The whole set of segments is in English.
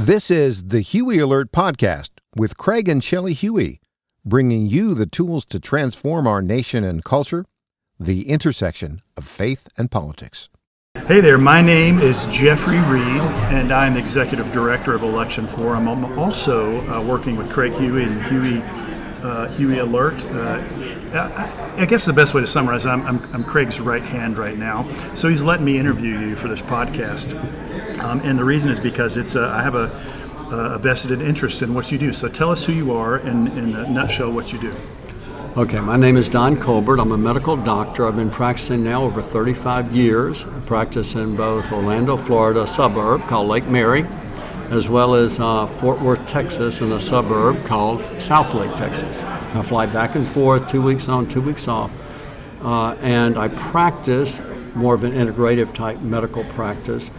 This is the Huey Alert Podcast with Craig and Shelley Huey, bringing you the tools to transform our nation and culture, the intersection of faith and politics. Hey there, my name is Jeffrey Reed, and I'm the Executive Director of Election Forum. I'm also uh, working with Craig Huey and Huey uh, Huey Alert. Uh, I, I, guess the best way to summarize, I'm, I'm, I'm, Craig's right hand right now, so he's letting me interview you for this podcast. Um, and the reason is because it's a, I have a, a vested interest in what you do. So tell us who you are and, in a nutshell, what you do. Okay, my name is Don Colbert. I'm a medical doctor. I've been practicing now over 35 years. I practice in both Orlando, Florida, suburb called Lake Mary, as well as uh, Fort Worth, Texas, in a suburb called Southlake, Texas. I fly back and forth, two weeks on, two weeks off. Uh, and I practice more of an integrative type medical practice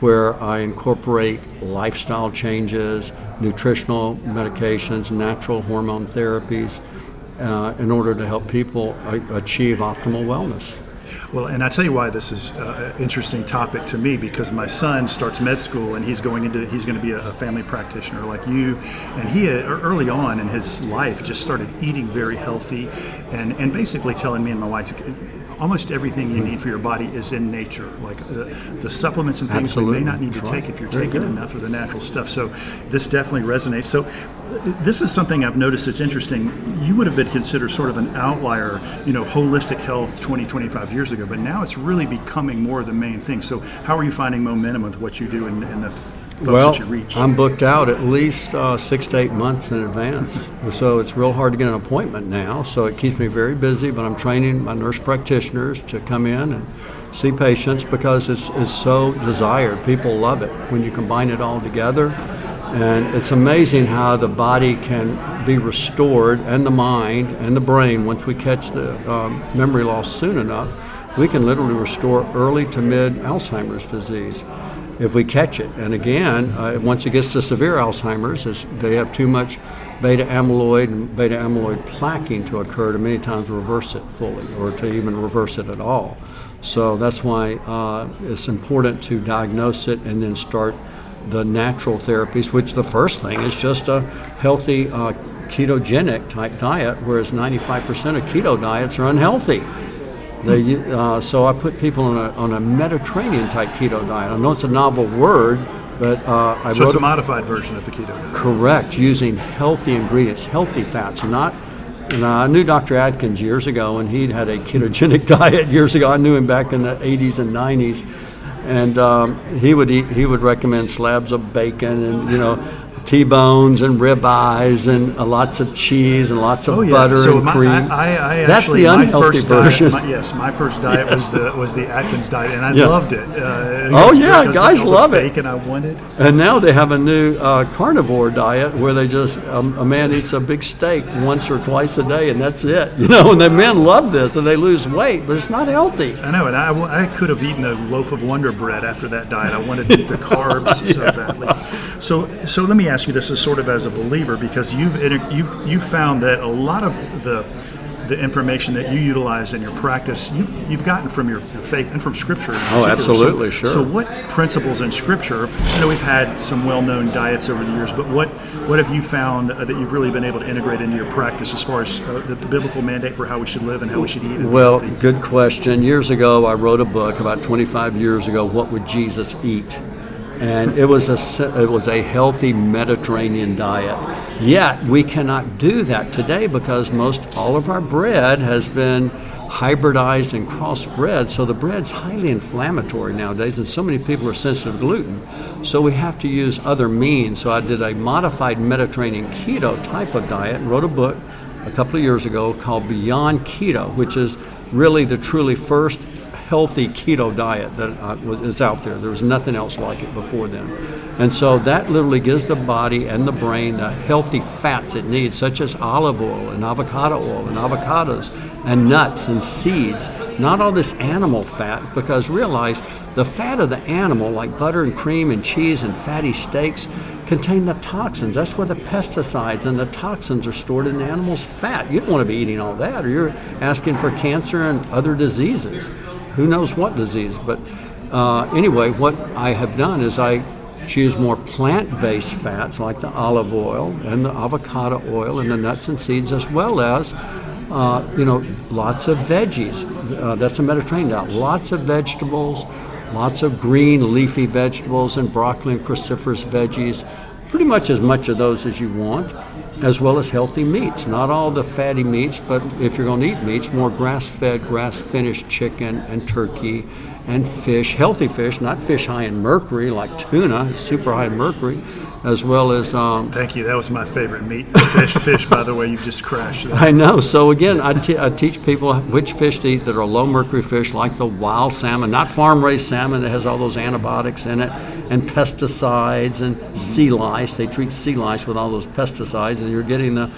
where I incorporate lifestyle changes, nutritional medications, natural hormone therapies uh, in order to help people achieve optimal wellness. Well, and I tell you why this is uh, an interesting topic to me because my son starts med school and he's going into he's going to be a, family practitioner like you, and he uh, early on in his life just started eating very healthy, and and basically telling me and my wife almost everything you need for your body is in nature. Like the, the supplements and things Absolutely. we may not need to That's take right. if you're Very taking good. enough of the natural stuff. So this definitely resonates. So uh, this is something I've noticed that's interesting. You would have been considered sort of an outlier, you know, holistic health 20, 25 years ago, but now it's really becoming more of the main thing. So how are you finding momentum with what you do and, and the folks well, that you reach? I'm booked out at least uh, six to eight months in advance. so it's real hard to get an appointment now. So it keeps me very busy, but I'm training my nurse practitioners to come in and see patients because it's, it's so desired. People love it when you combine it all together. And it's amazing how the body can be restored, and the mind and the brain, once we catch the um, memory loss soon enough, we can literally restore early to mid Alzheimer's disease if we catch it. And again, uh, once it gets to severe Alzheimer's, they have too much beta amyloid and beta amyloid plaquing to occur to many times reverse it fully or to even reverse it at all. So that's why uh, it's important to diagnose it and then start the natural therapies, which the first thing is just a healthy uh, ketogenic type diet, whereas 95% of keto diets are unhealthy. They, uh, so I put people on a, on a Mediterranean type keto diet. I know it's a novel word, but uh, I so wrote it's a modified version of the keto. diet. correct using healthy ingredients, healthy fats, not. And I knew Dr. Atkins years ago, and he had a ketogenic diet years ago. I knew him back in the 80s and 90s, and um, he would eat. He would recommend slabs of bacon and you know. T-bones and ribeyes and uh, lots of cheese and lots of Oh yeah. butter so and my, cream. I, I, I That's actually the my unhealthy first version. Diet, my, yes, my first diet was the was the Atkins diet, and I Yeah. loved it. Uh, Oh, yeah, guys love it. Bacon I wanted. And now they have a new uh, carnivore diet where they just um, a man eats a big steak once or twice a day, and that's it. You know, and the men love this, and they lose weight, but it's not healthy. I know, and I, I could have eaten a loaf of Wonder Bread after that diet. I wanted the carbs so badly. So, so let me ask you this as sort of as a believer, because you've you've you've found that a lot of the the information that you utilize in your practice, you've, you've gotten from your, your faith and from Scripture. Oh, absolutely, So- sure. So, what principles in Scripture? I know we've had some well-known diets over the years, but what what have you found uh, that you've really been able to integrate into your practice as far as uh, the, the biblical mandate for how we should live and how we should eat? Well, good question. Years ago, I wrote a book about 25 years ago. What would Jesus eat? And it was a it was a healthy Mediterranean diet. Yet we cannot do that today because most all of our bread has been hybridized and crossbred. So the bread's highly inflammatory nowadays, and so many people are sensitive to gluten. So we have to use other means. So I did a modified Mediterranean keto type of diet and wrote a book a couple of years ago called Beyond Keto, which is really the truly first healthy keto diet that uh, was- out there. There was nothing else like it before then. And so that literally gives the body and the brain the healthy fats it needs, such as olive oil and avocado oil and avocados and nuts and seeds. Not all this animal fat, because realize the fat of the animal, like butter and cream and cheese and fatty steaks, contain the toxins. That's where the pesticides and the toxins are stored in the animal's fat. You don't want to be eating all that, or you're asking for cancer and other diseases. Who knows what disease? But uh, anyway, what I have done is I choose more plant-based fats like the olive oil and the avocado oil and the nuts and seeds, as well as uh, you know lots of veggies. Uh, that's a Mediterranean diet. Lots of vegetables, lots of green leafy vegetables and broccoli and cruciferous veggies. Pretty much as much of those as you want, as well as healthy meats. Not all the fatty meats, but if you're going to eat meats, more grass-fed, grass-finished chicken and turkey and fish, healthy fish, not fish high in mercury like tuna, super high in mercury, as well as. Um, Thank you. That was my favorite meat. Fish, fish. By the way, you just crashed. That. I know. So again, I, I teach people which fish to eat that are low mercury fish, like the wild salmon, not farm-raised salmon that has all those antibiotics in it, and pesticides and sea lice. They treat sea lice with all those pesticides, and you're getting the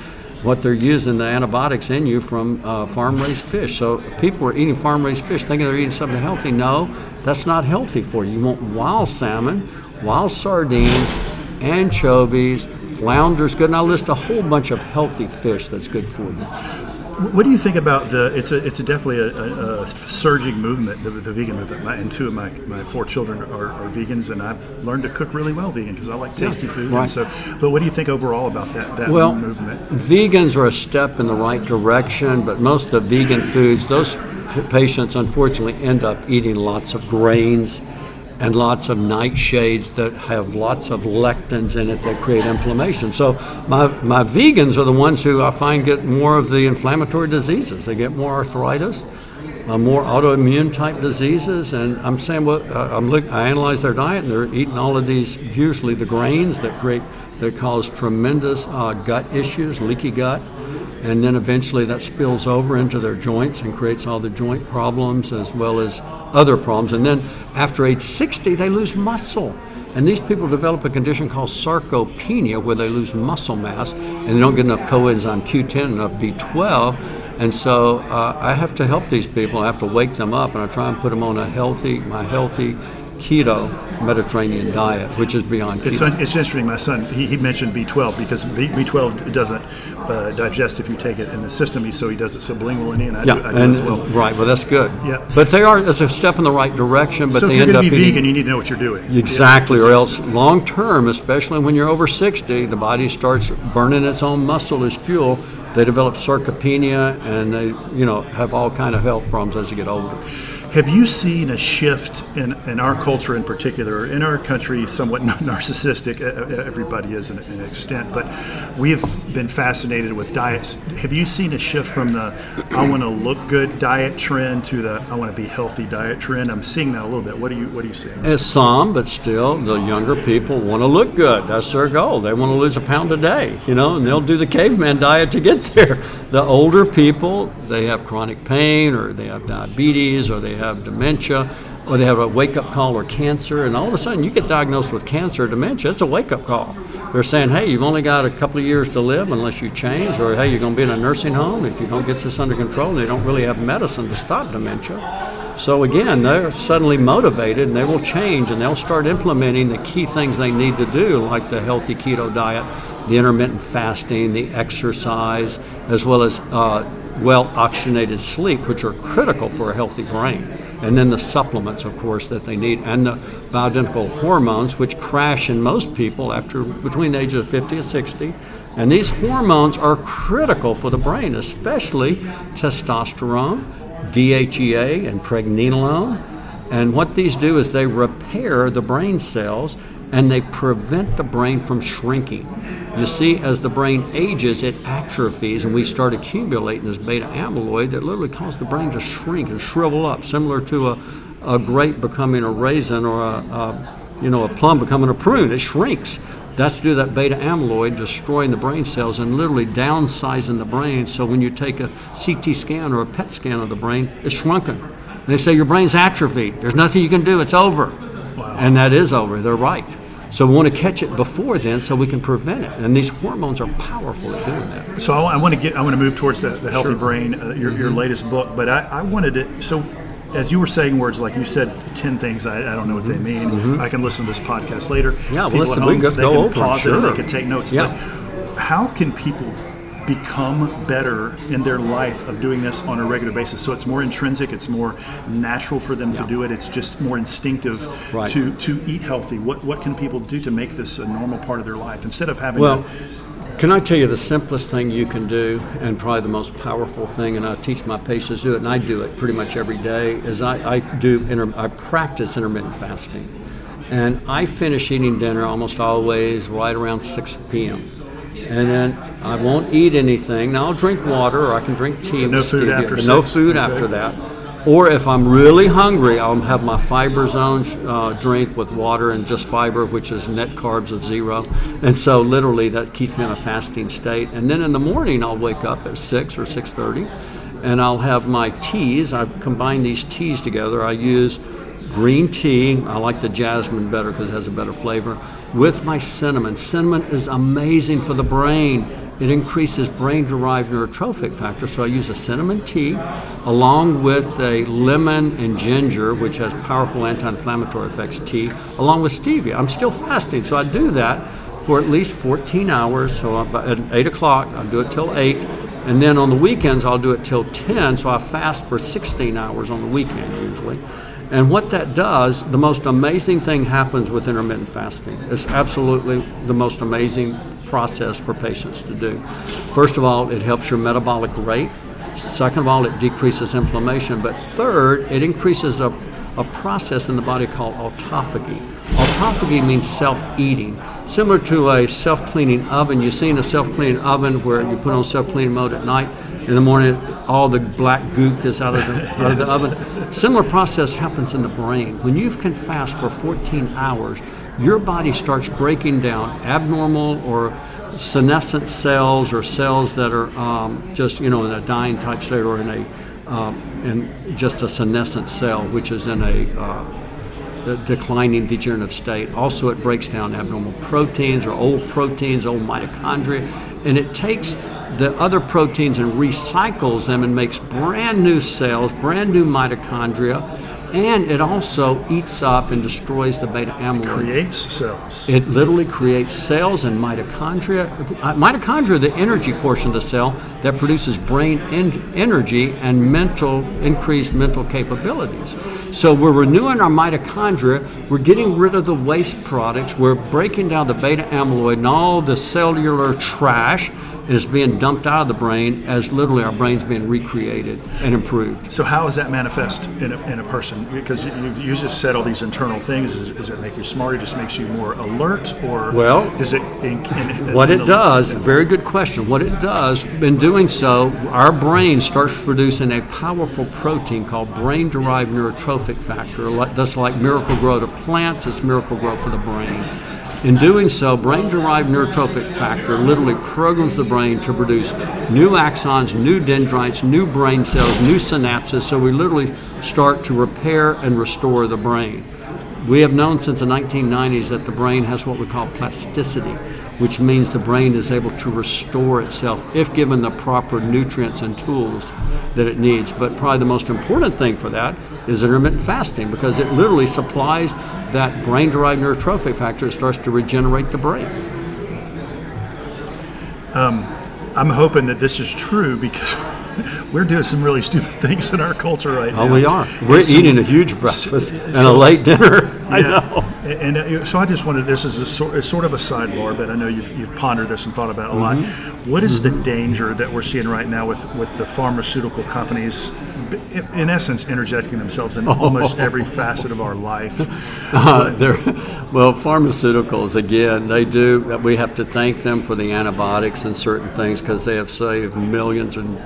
what they're using the antibiotics in you from uh, farm-raised fish. So people are eating farm-raised fish thinking they're eating something healthy. No, that's not healthy for you. You want wild salmon, wild sardines, anchovies, flounders. Good. And I list a whole bunch of healthy fish that's good for you. What do you think about the? It's a it's a definitely a, a, a surging movement, the, the vegan movement. My, and two of my, my four children are, are vegans, and I've learned to cook really well vegan because I like tasty Yeah, food. right. And so, but what do you think overall about that that Well, movement? vegans are a step in the right direction, but most of the vegan foods, those patients unfortunately end up eating lots of grains and lots of nightshades that have lots of lectins in it that create inflammation. So my, my vegans are the ones who I find get more of the inflammatory diseases. They get more arthritis, uh, more autoimmune type diseases, and I'm saying, well, uh, I'm look, I analyze their diet, and they're eating all of these, usually the grains that create that cause tremendous uh, gut issues, leaky gut, and then eventually that spills over into their joints and creates all the joint problems as well as other problems. And then after age 60, they lose muscle. And these people develop a condition called sarcopenia, where they lose muscle mass and they don't get enough coenzyme Q10, enough B12. And so uh, I have to help these people. I have to wake them up, and I try and put them on a healthy, my healthy keto Mediterranean diet, which is beyond It's, keto. it's interesting. My son he, he mentioned B12 because B, B12 doesn't uh, digest if you take it in the system, so he does it sublingually, and I Yeah, do, I do and well. right. Well, that's good. Yeah. but they are. It's a step in the right direction. But so they end up to be eating, vegan, you need to know what you're doing. Exactly, or else long term, especially when you're over 60, the body starts burning its own muscle as fuel. They develop sarcopenia, and they, you know, have all kind of health problems as they get older. Have you seen a shift in, in our culture in particular, in our country, somewhat narcissistic, everybody is in an extent, but we have been fascinated with diets. Have you seen a shift from the I want to look good diet trend to the I want to be healthy diet trend? I'm seeing that a little bit. What do you what do you see? As some, but still, the younger people want to look good. That's their goal. They want to lose a pound a day, you know, and they'll do the caveman diet to get there. The older people, they have chronic pain, or they have diabetes, or they have dementia, or they have a wake up call or cancer, and all of a sudden you get diagnosed with cancer or dementia. It's a wake up call. They're saying, hey, you've only got a couple of years to live unless you change, or hey, you're going to be in a nursing home if you don't get this under control. And they don't really have medicine to stop dementia. So again, they're suddenly motivated and they will change and they'll start implementing the key things they need to do, like the healthy keto diet, the intermittent fasting, the exercise, as well as uh, well oxygenated sleep, which are critical for a healthy brain. And then the supplements, of course, that they need, and the bioidentical hormones, which crash in most people after between the ages of 50 and 60. And these hormones are critical for the brain, especially testosterone, DHEA, and pregnenolone. And what these do is they repair the brain cells and they prevent the brain from shrinking. You see, as the brain ages, it atrophies, and we start accumulating this beta amyloid that literally causes the brain to shrink and shrivel up, similar to a, a grape becoming a raisin or a, a you know a plum becoming a prune. It shrinks. That's due to that beta amyloid destroying the brain cells and literally downsizing the brain. So when you take a CT scan or a PET scan of the brain, it's shrunken. And they say your brain's atrophied. There's nothing you can do. It's over. And that is over. They're right. So we want to catch it before then, so we can prevent it. And these hormones are powerful at doing that. So I, I want to get I want to move towards the, the healthy brain, uh, your, Mm-hmm. your latest book. But I, I wanted to so. As you were saying words like you said, ten things I, I don't know what they mean. I can listen to this podcast later. Mm-hmm. Yeah, well, listen, at we home, can they go can over it, pause it sure. they can take notes. Yeah. But how can people become better in their life of doing this on a regular basis. So it's more intrinsic, it's more natural for them to do it. It's just more instinctive Right. to to eat healthy. What what can people do to make this a normal part of their life instead of having Well, to, can I tell you the simplest thing you can do, and probably the most powerful thing, and I teach my patients to do it, and I do it pretty much every day, is I, I do inter, I practice intermittent fasting, and I finish eating dinner almost always right around 6 p.m. And then I won't eat anything. Now I'll drink water, or I can drink tea. no food stevia, after no food okay. after that. Or if I'm really hungry, I'll have my fiber zone uh, drink with water and just fiber, which is net carbs of zero. And so literally that keeps me in a fasting state. And then in the morning, I'll wake up at 6 or 6.30 and I'll have my teas. I combine these teas together. I use green tea. I like the jasmine better because it has a better flavor. With my cinnamon. Cinnamon is amazing for the brain. It increases brain derived neurotrophic factor. So I use a cinnamon tea along with a lemon and ginger, which has powerful anti inflammatory effects, tea, along with stevia. I'm still fasting, so I do that for at least 14 hours. So at 8 o'clock, I'll do it till 8. And then on the weekends, I'll do it till 10. So I fast for 16 hours on the weekend usually. And what that does, the most amazing thing happens with intermittent fasting. It's absolutely the most amazing process for patients to do. First of all, it helps your metabolic rate. Second of all, it decreases inflammation. But third, it increases a, a process in the body called autophagy. Autophagy means self-eating, similar to a self-cleaning oven. You've seen a self-cleaning oven where you put on self-cleaning mode at night. In the morning, all the black gook is out of the, out of the oven. Similar process happens in the brain. When you can fast for 14 hours, your body starts breaking down abnormal or senescent cells or cells that are um, just you know in a dying type state or in a um, in just a senescent cell, which is in a uh, the declining degenerative state. Also, it breaks down abnormal proteins or old proteins, old mitochondria, and it takes the other proteins and recycles them and makes brand new cells, brand new mitochondria, and it also eats up and destroys the beta amyloid. creates cells. It literally creates cells and mitochondria. Mitochondria the energy portion of the cell that produces brain en- energy and mental increased mental capabilities. So we're renewing our mitochondria. We're getting rid of the waste products. We're breaking down the beta amyloid and all the cellular trash is being dumped out of the brain as literally our brain's being recreated and improved. So how does that manifest in a, in a person? Because you, you just said all these internal things. Does, it make you smarter? Just makes you more alert, or Well, does it? In, in, What it does, very good question. What it does, in doing so, our brain starts producing a powerful protein called brain derived neurotrophic factor. That's like Miracle-Gro to plants, it's Miracle-Gro for the brain. In doing so, brain derived neurotrophic factor literally programs the brain to produce new axons, new dendrites, new brain cells, new synapses. So we literally start to repair and restore the brain. We have known since the 1990s that the brain has what we call plasticity, which means the brain is able to restore itself if given the proper nutrients and tools that it needs. But probably the most important thing for that is intermittent fasting because it literally supplies that brain derived neurotrophic factor that starts to regenerate the brain. Um, I'm hoping that this is true because we're doing some really stupid things in our culture right oh, now. Oh, we are. We're And eating a huge breakfast and a late dinner. I know. And uh, so I just wanted this is a sort, it's sort of a sidebar, but I know you've, you've pondered this and thought about it a lot. Mm-hmm. What is the danger that we're seeing right now with, with the pharmaceutical companies, b- in essence, interjecting themselves in almost every facet of our life? Uh, well, pharmaceuticals again. They do. We have to thank them for the antibiotics and certain things because they have saved millions and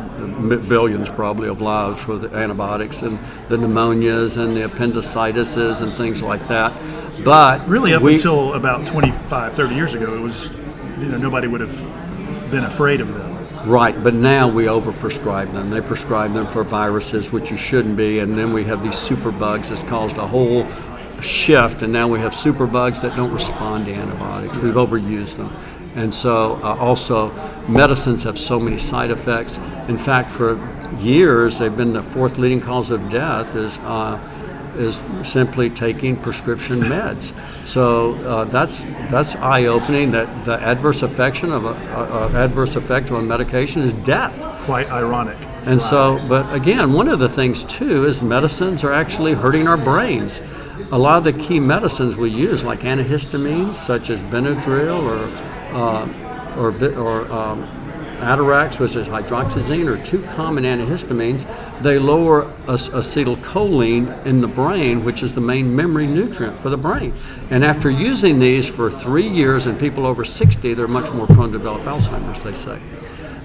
uh, billions probably of lives for the antibiotics and the pneumonias and the appendicitis and things like that. But Really, up we- until about 25, 30 years ago, it was, you know, nobody would have been afraid of them. Right, but now we overprescribe them. They prescribe them for viruses, which you shouldn't be, and then we have these superbugs that's caused a whole shift, and now we have superbugs that don't respond to antibiotics. We've overused them. And so, uh, also, medicines have so many side effects. In fact, for years, they've been the fourth leading cause of death is uh, is simply taking prescription meds. So uh, that's that's eye-opening. That the adverse affection of a, a, a adverse effect of a medication is death. Quite ironic. And so, but again, one of the things too is medicines are actually hurting our brains. A lot of the key medicines we use, like antihistamines, such as Benadryl or uh, or, or um, Atarax, which is hydroxyzine, are two common antihistamines. They lower ac- acetylcholine in the brain, which is the main memory nutrient for the brain. And after using these for three years in people over 60, they're much more prone to develop Alzheimer's, they say.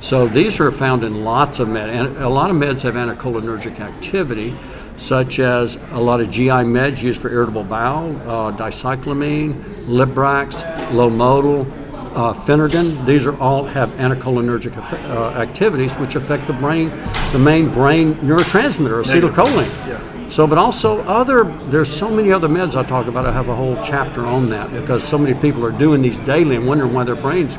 So these are found in lots of meds. And a lot of meds have anticholinergic activity, such as a lot of GI meds used for irritable bowel, uh, dicyclomine, Librax, Lomotil, uh, Phenergan. These are all have anticholinergic effect, uh, activities, which affect the brain, the main brain neurotransmitter, acetylcholine. Yeah. So, but also other, there's so many other meds I talk about. I have a whole chapter on that because so many people are doing these daily and wondering why their brains,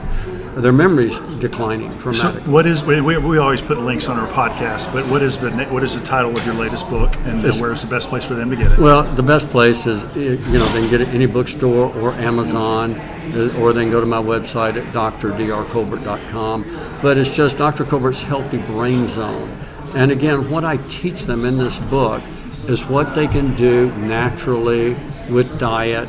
their memory's declining So what is we, we, always put links on our podcast, but what is the what is the title of your latest book, and, It's- where's the best place for them to get it? Well, the best place is, you know, they can get it any bookstore or Amazon, uh, or they can go to my website at drdrcolbert.com. But it's just Dr. Colbert's Healthy Brain Zone. And again, what I teach them in this book is what they can do naturally with diet,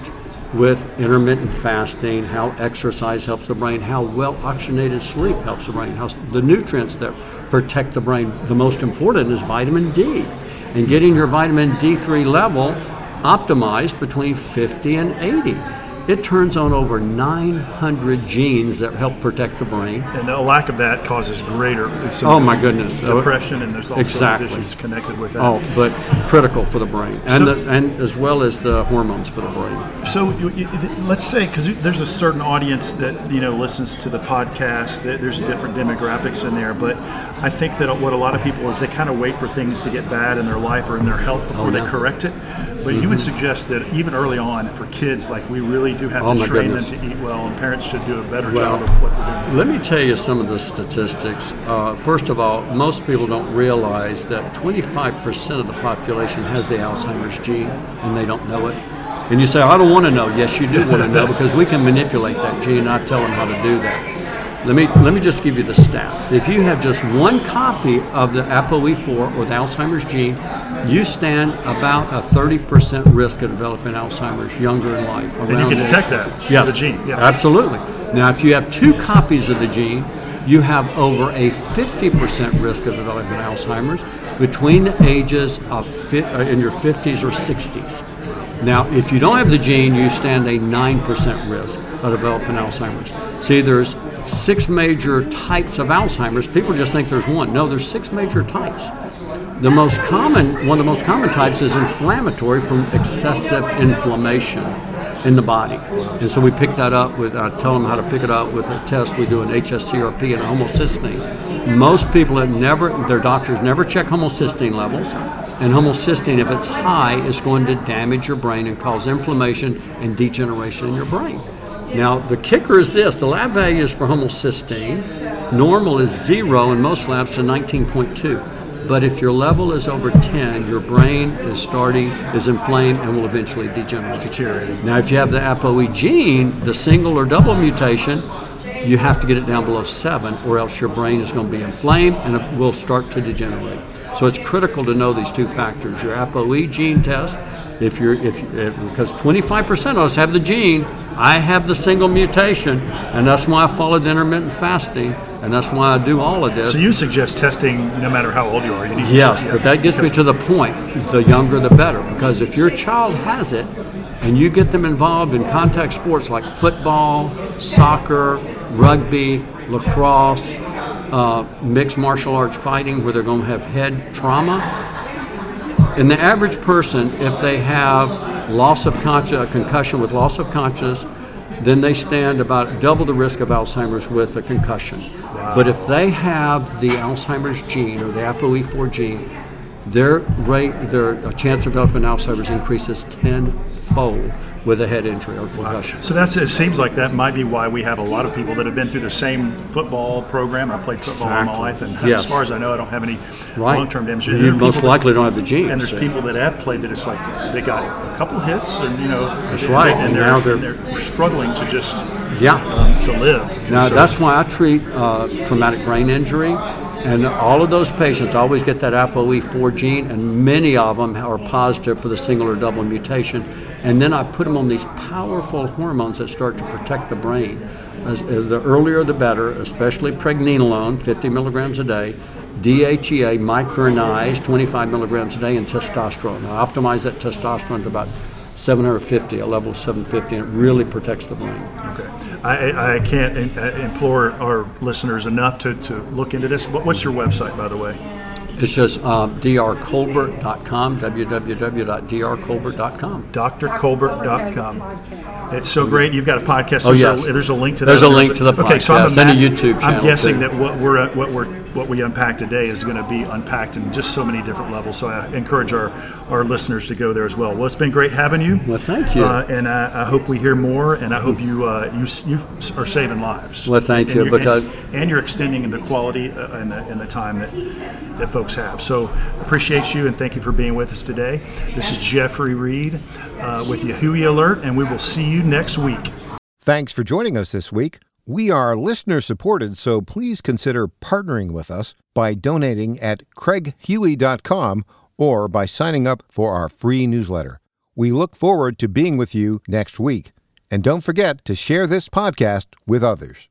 with intermittent fasting, how exercise helps the brain, how well oxygenated sleep helps the brain, how the nutrients that protect the brain. The most important is vitamin D. And getting your vitamin D3 level optimized between 50 and 80. It turns on over 900 genes that help protect the brain. and a lack of that causes greater. Oh, my goodness. Oh, depression, and there's also Exactly. issues connected with that. Oh, but critical for the brain, and, So- the, and as well as the hormones for the brain. So let's say because there's a certain audience that you know listens to the podcast. that There's different demographics in there, but I think that what a lot of people is they kind of wait for things to get bad in their life or in their health oh, before Oh, they correct it. But you would mm-hmm. suggest that even early on for kids, like we really do have Oh, to train goodness. them to eat well, and parents should do a better Well, job of what they're doing. Let me tell you some of the statistics. Uh, first of all, most people don't realize that 25% of the population has the Alzheimer's gene and they don't know it. And you say, I don't want to know. Yes, you do want to know because we can manipulate that gene I tell them how to do that. Let me, let me just give you the stats. If you have just one copy of the ApoE4 or the Alzheimer's gene, you stand about a 30% risk of developing Alzheimer's younger in life. And you can detect that Yes, the gene. Yeah. Absolutely. Now, if you have two copies of the gene, you have over a 50% risk of developing Alzheimer's between the ages of fi- uh, in your 50s or 60s. Now, if you don't have the gene, you stand a 9% risk of developing Alzheimer's. See, there's six major types of Alzheimer's. People just think there's one. No, there's six major types. The most common, one of the most common types is inflammatory from excessive inflammation in the body. And so we pick that up with, I tell them how to pick it up with a test. We do an HSCRP and homocysteine. Most people have never, their doctors never check homocysteine levels. And homocysteine, if it's high, is going to damage your brain and cause inflammation and degeneration in your brain. Now, the kicker is this the lab values for homocysteine, normal is zero in most labs to 19.2. But if your level is over 10, your brain is starting, is inflamed, and will eventually degenerate. Deteriorating. Now, if you have the ApoE gene, the single or double mutation, you have to get it down below seven, or else your brain is going to be inflamed and it will start to degenerate. So it's critical to know these two factors: your ApoE gene test, if you're if, if because 25% of us have the gene, I have the single mutation, and that's why I follow the intermittent fasting, and that's why I do all of this. So you suggest testing no matter how old you are. You Yes, but that gets me to the point. The younger, the better. Because if your child has it, and you get them involved in contact sports like football, soccer, rugby, lacrosse, uh, mixed martial arts fighting, where they're going to have head trauma, in the average person, if they have loss of conscious, a concussion with loss of consciousness, then they stand about double the risk of Alzheimer's with a concussion. But if they have the Alzheimer's gene or the ApoE4 gene, their rate, their uh, chance of developing Alzheimer's increases tenfold with a head injury or concussion. So that's it. Seems like that might be why we have a lot of people that have been through the same football program. I played football all my life, and Yes. as far as I know, I don't have any Right. long-term damage. You There most likely don't have the genes. And there's so- people that have played that it's like they got a couple hits, and you know, That's and, right, and, they're, now they're- and they're struggling to just Yeah. um, to live. Now, So- that's why I treat uh, traumatic brain injury. And all of those patients always get that ApoE4 gene, and many of them are positive for the single or double mutation. And then I put them on these powerful hormones that start to protect the brain. As, as the earlier the better, especially pregnenolone, 50 milligrams a day, DHEA, micronized, 25 milligrams a day, and testosterone. I optimize that testosterone to about 750, a level of 750, and it really protects the brain. Okay. I, I can't uh, implore our listeners enough to, to look into this. What, what's your website, by the way? It's just um, drcolbert.com, www.drcolbert.com. drcolbert.com. It's so great. You've got a podcast. Oh, There's, yes. a, there's a link to that. There's that. a link to the podcast okay, so I'm podcast and a ima- YouTube I'm guessing too. that what we're uh, what we're what we unpack today is going to be unpacked in just so many different levels. So I encourage our, our listeners to go there as well. Well, it's been great having you. Well, thank you. Uh, and I, I hope we hear more. And I hope you uh, you you are saving lives. Well, thank And you, you're- because- and, and you're extending the quality uh, and, the, and the time that that folks have. So appreciate you and thank you for being with us today. This is Jeffrey Reed uh, with Huey Alert, and we will see you next week. Thanks for joining us this week. We are listener supported, so please consider partnering with us by donating at craighuey.com or by signing up for our free newsletter. We look forward to being with you next week. And don't forget to share this podcast with others.